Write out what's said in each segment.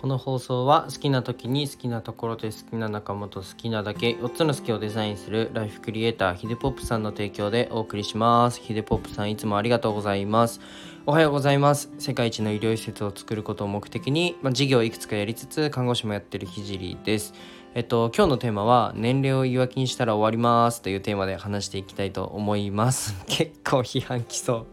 この放送は好きな時に好きなところで好きな仲間と好きなだけ4つの好きをデザインするライフクリエイターヒデポップさんの提供でお送りします。ヒデポップさんいつもありがとうございます。おはようございます。世界一の医療施設を作ることを目的に、まあ、事業をいくつかやりつつ看護師もやってるひじりです。えっと今日のテーマは年齢を言い訳にしたら終わりますというテーマで話していきたいと思います。結構批判きそう。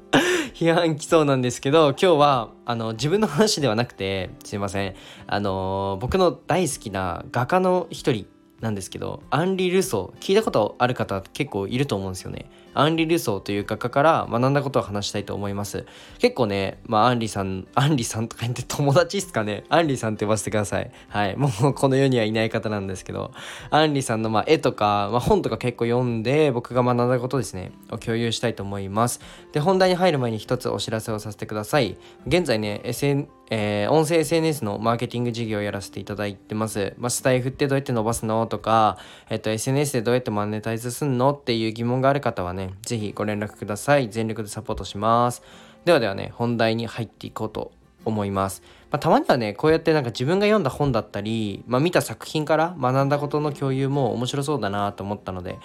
批判来そうなんですけど今日はあの自分の話ではなくてすいません。あの僕の大好きな画家の一人なんですけどアンリ・ルソー。聞いたことある方結構いると思うんですよね。アンリ・ルソーという画家から学んだことを話したいと思います。結構ねまあアンリさんアンリさんとか言って友達っすかね？アンリさんって呼ばせてください。はい。もうこの世にはいない方なんですけど。アンリさんのまあ絵とか、まあ、本とか結構読んで僕が学んだことですね。を共有したいと思います。で本題に入る前に一つお知らせをさせてください。現在ね SN えー、音声 SNS のマーケティング事業をやらせていただいてます。まあ、スタイフってどうやって伸ばすの？とか、えっと、SNS でどうやってマネタイズすんの？っていう疑問がある方はね、ぜひご連絡ください。全力でサポートします。ではではね、本題に入っていこうと思います。まあ、たまにはね、こうやってなんか自分が読んだ本だったり、まあ、見た作品から学んだことの共有も面白そうだなと思ったので、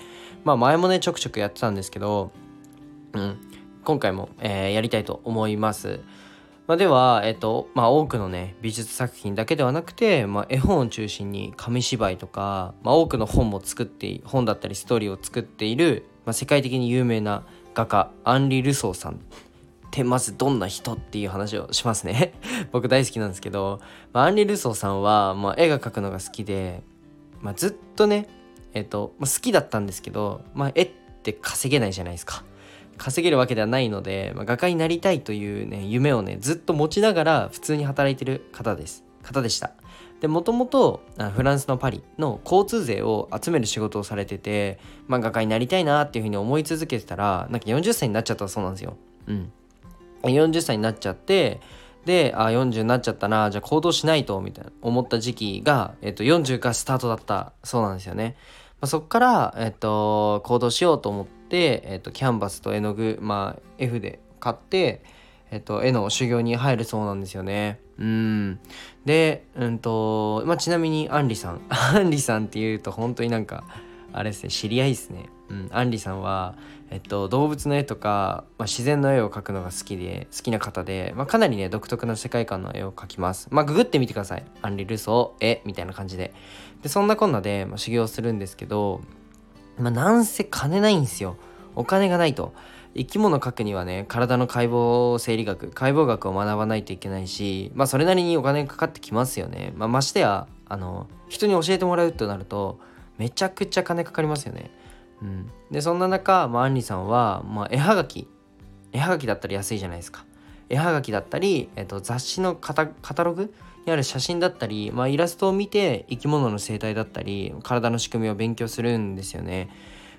まあ、前もね、ちょくちょくやってたんですけど、うん、今回も、えー、やりたいと思います。まあ、では、えっとまあ、多くのね美術作品だけではなくて、まあ、絵本を中心に紙芝居とか、まあ、多くの本も作って本だったりストーリーを作っている、まあ、世界的に有名な画家アンリ・ルソーさんってまずどんな人っていう話をしますね。僕大好きなんですけど、まあ、アンリ・ルソーさんは、まあ、絵が描くのが好きで、まあ、ずっとねえっと、まあ、好きだったんですけど、まあ、絵って稼げないじゃないですか。稼げるわけではないので、まあ、画家になりたいというね夢をねずっと持ちながら普通に働いてる方です。方でした。でもともとフランスのパリの交通税を集める仕事をされてて、まあ、画家になりたいなっていうふうに思い続けてたらなんか40歳になっちゃったそうなんですよ。うん。40歳になっちゃってであ40になっちゃったなじゃあ行動しないとみたいな思った時期が、えっと、40がスタートだったそうなんですよね、まあ、そっから、えっと、行動しようと思って、えっと、キャンバスと絵の具、まあ、F で買って、えっと、絵の修行に入るそうなんですよね。うん。で、うんと、まあ、ちなみに、アンリさん。アンリさんっていうと、本当になんか、あれですね、知り合いですね。うん。アンリさんは、えっと、動物の絵とか、まあ、自然の絵を描くのが好きで、好きな方で、まあ、かなりね、独特な世界観の絵を描きます。まあ、ググってみてください。アンリ・ルソー、絵、みたいな感じで。で、そんなこんなで、まあ、修行するんですけど、まあ、なんせ金ないんですよ。お金がないと。生き物描くにはね、体の解剖生理学、解剖学を学ばないといけないし、まあそれなりにお金かかってきますよね。まあましてや、あの、人に教えてもらうとなると、めちゃくちゃ金かかりますよね。うん。で、そんな中、まあ、アンリさんは、まあ、絵はがき。絵はがきだったら安いじゃないですか。絵はがきだったり、えっと、雑誌のカタカタログ？にある写真だったり、まあ、イラストを見て生き物の生態だったり体の仕組みを勉強するんですよね。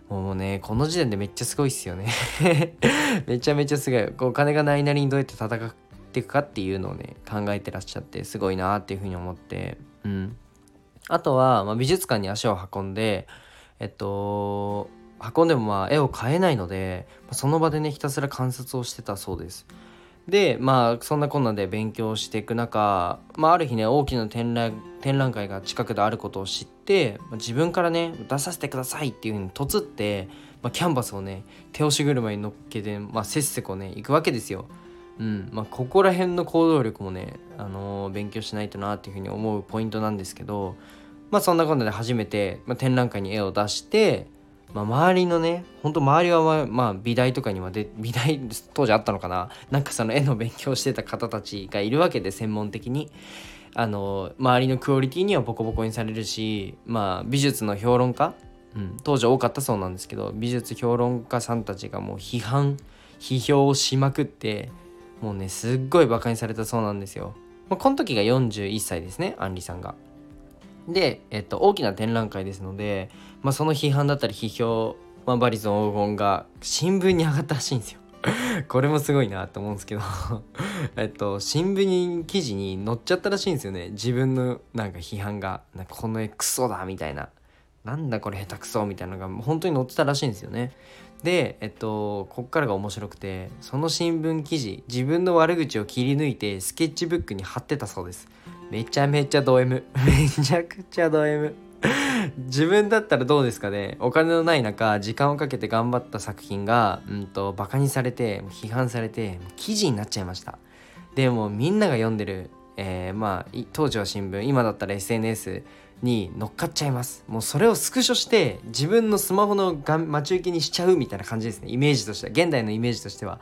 もうねこの時点でめっちゃすごいっすよね。めちゃめちゃすごい。こうお金がないなりにどうやって戦っていくかっていうのをね考えてらっしゃってすごいなっていうふうに思って。うん。あとは、まあ、美術館に足を運んでえっと運んでもまあ絵を買えないのでその場でねひたすら観察をしてたそうです。でまあそんなこんなで勉強していく中、まあ、ある日ね大きな展覧展覧会が近くであることを知って、自分からね出させてくださいっていうふうにとつって、まあ、キャンバスをね手押し車に乗っけて、まあ、せっせこね行くわけですよ。うんまあ、ここら辺の行動力もね、あのー、勉強しないとなっていうふうに思うポイントなんですけどまあそんなこんなで初めて、まあ、展覧会に絵を出してまあ、周りのねほんと周りはまあ美大とかにはで美大当時あったのかななんかその絵の勉強してた方たちがいるわけで専門的にあの周りのクオリティにはボコボコにされるしまあ美術の評論家、うん、当時多かったそうなんですけど美術評論家さんたちがもう批判批評をしまくってもうねすっごいバカにされたそうなんですよ。まあ、この時が41歳ですねアンリさんが。で、えっと、大きな展覧会ですので、まあ、その批判だったり批評、まあ、バリゾン黄金が新聞に上がったらしいんですよ。これもすごいなと思うんですけど。えっと新聞記事に載っちゃったらしいんですよね。自分のなんか批判がなんかこの絵クソだみたいな。なんだこれ下手くそみたいなのが本当に載ってたらしいんですよね。でえっとこっからが面白くてその新聞記事自分の悪口を切り抜いてスケッチブックに貼ってたそうです。めちゃめちゃド M めちゃくちゃド M 自分だったらどうですかね？お金のない中時間をかけて頑張った作品がうんとバカにされて批判されて記事になっちゃいました。でもみんなが読んでる、えー、まあ当時は新聞今だったら SNS に乗っかっちゃいます。もうそれをスクショして自分のスマホのが待ち受けにしちゃうみたいな感じですね。イメージとしては。現代のイメージとしては。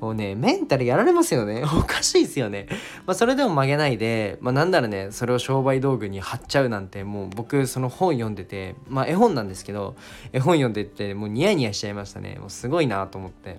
もうねメンタルやられますよね。おかしいですよね。まあそれでも曲げないでまあなんだろうね。それを商売道具に貼っちゃうなんてもう僕その本読んでてまあ絵本なんですけど絵本読んでてもうニヤニヤしちゃいましたね。もうすごいなと思って。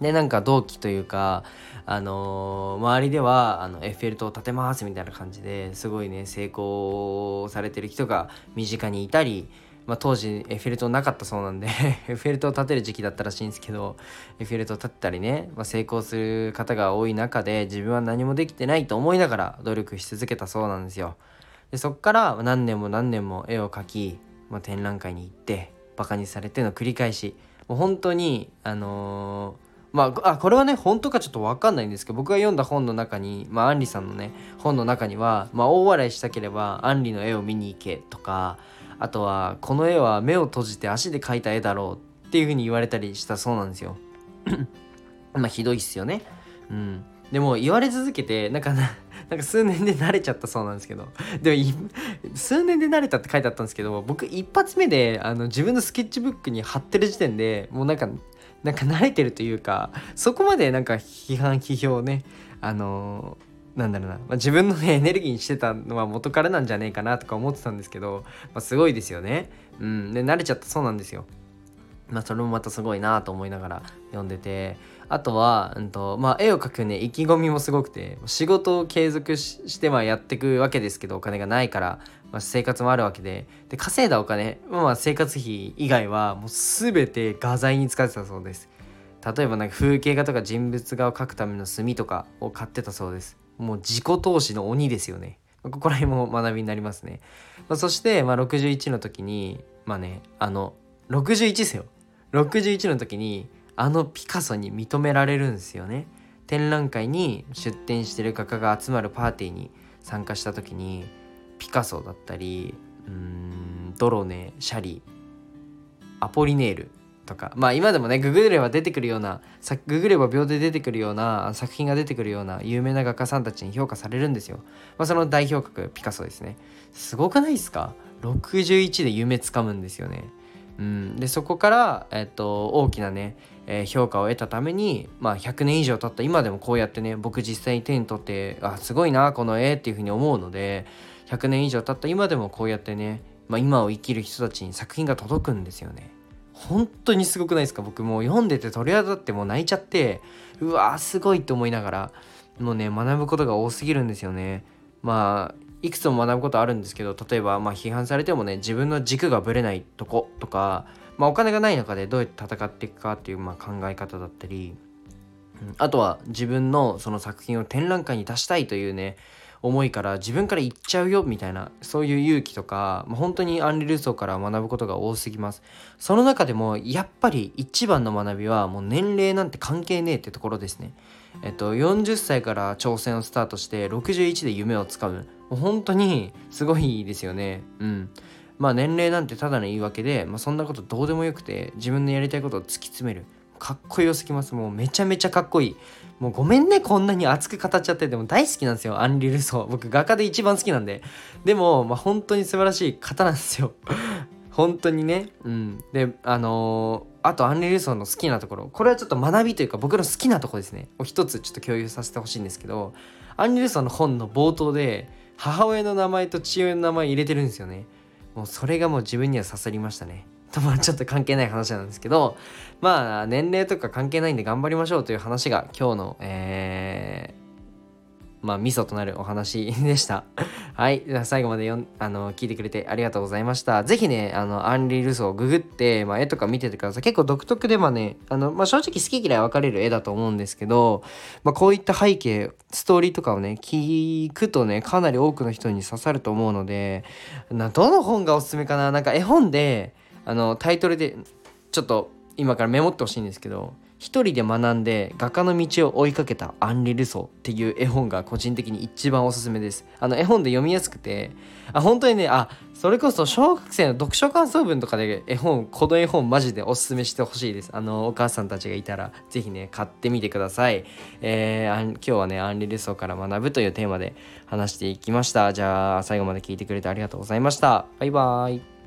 でなんか同期というかあのー、周りではあのエッフェル塔を建てますみたいな感じですごいね成功されてる人が身近にいたりまあ、当時エッフェル塔なかったそうなんで エッフェル塔を建てる時期だったらしいんですけどエッフェル塔を建てたりね、まあ、成功する方が多い中で自分は何もできてないと思いながら努力し続けたそうなんですよ。でそっから何年も何年も絵を描き、まあ、展覧会に行ってバカにされての繰り返しもう本当にあのーまあ、あこれはね本当かちょっと分かんないんですけど僕が読んだ本の中に、まあ、アンリさんのね本の中には、まあ、大笑いしたければアンリの絵を見に行けとかあとはこの絵は目を閉じて足で描いた絵だろうっていう風に言われたりしたそうなんですよ。まあひどいっすよね。うん。でも言われ続けてなんかなんか数年で慣れちゃったそうなんですけど。でも数年で慣れたって書いてあったんですけど僕一発目であの自分のスケッチブックに貼ってる時点でもうなんかなんか慣れてるというかそこまでなんか批判批評ねあのなんだろうな、まあ、自分のねエネルギーにしてたのは元からなんじゃねえかなとか思ってたんですけど、まあ、すごいですよね。うん。で慣れちゃったそうなんですよ。まあそれもまたすごいなと思いながら読んでてあとは、うんとまあ、絵を描くね意気込みもすごくて仕事を継続してはやってくわけですけどお金がないから、まあ、生活もあるわけでで稼いだお金、まあ、生活費以外はもう全て画材に使ってたそうです例えばなんか風景画とか人物画を描くための墨とかを買ってたそうですもう自己投資の鬼ですよね。ここら辺も学びになりますね。まあ、そして、まあ、61の時に、まあね、あの、61ですよ。61の時に、あのピカソに認められるんですよね。展覧会に出展してる画家が集まるパーティーに参加した時に、ピカソだったり、うん、ドロネ、シャリ、アポリネール、とか。まあ今でもねググれば出てくるようなググれば秒で出てくるような作品が出てくるような有名な画家さんたちに評価されるんですよ、まあ、その代表格ピカソですね。すごくないですか？61で夢つかむんですよね。うん、でそこから、えっと、大きなね、えー、評価を得たために、まあ、100年以上経った今でもこうやってね僕実際に手に取ってあすごいなこの絵っていうふうに思うので100年以上経った今でもこうやってね、まあ、今を生きる人たちに作品が届くんですよね。本当にすごくないですか？僕もう読んでて鳥肌立ってもう泣いちゃってうわーすごいって思いながらもうね学ぶことが多すぎるんですよねまあいくつも学ぶことあるんですけど例えばまあ批判されてもね自分の軸がぶれないとことか、まあ、お金がない中でどうやって戦っていくかっていうまあ考え方だったりあとは自分のその作品を展覧会に出したいというね思いから自分から言っちゃうよみたいなそういう勇気とか、本当にアンリ・ルソーから学ぶことが多すぎます。その中でもやっぱり一番の学びはもう年齢なんて関係ねえってところですね。えっと40歳から挑戦をスタートして61で夢をつかむ。もう本当にすごいですよね。うん。まあ年齢なんてただの言い訳で、まあ、そんなことどうでもよくて自分のやりたいことを突き詰める。かっこよすぎます。もうめちゃめちゃかっこいい。もうごめんねこんなに熱く語っちゃって。でも大好きなんですよ。アンリ・ルソー。僕画家で一番好きなんで。でも、まあ、本当に素晴らしい方なんですよ。本当にね。うん。であのー、あとアンリ・ルソーの好きなところ。これはちょっと学びというか僕の好きなとこですね。を一つちょっと共有させてほしいんですけど。アンリ・ルソーの本の冒頭で母親の名前と父親の名前入れてるんですよね。もうそれがもう自分には刺さりましたね。とまあちょっと関係ない話なんですけどまあ年齢とか関係ないんで頑張りましょうという話が今日のえー、まあミソとなるお話でした。はい。最後までよんあの聞いてくれてありがとうございました。ぜひね、あの、アンリ・ルソーをググって、まあ、絵とか見ててください。結構独特ではね、あの、まあ、正直好き嫌い分かれる絵だと思うんですけど、まあ、こういった背景、ストーリーとかをね、聞くとね、かなり多くの人に刺さると思うので、などの本がおすすめかな？なんか絵本で、あのタイトルでちょっと今からメモってほしいんですけど一人で学んで画家の道を追いかけたアンリ・ルソーっていう絵本が個人的に一番おすすめです。あの絵本で読みやすくて、あ、本当にね、あ、それこそ小学生の読書感想文とかで絵本、この絵本マジでおすすめしてほしいです。あの、お母さんたちがいたらぜひね、買ってみてください。えー、今日はね、アンリ・ルソーから学ぶというテーマで話していきました。じゃあ、最後まで聞いてくれてありがとうございました。バイバーイ。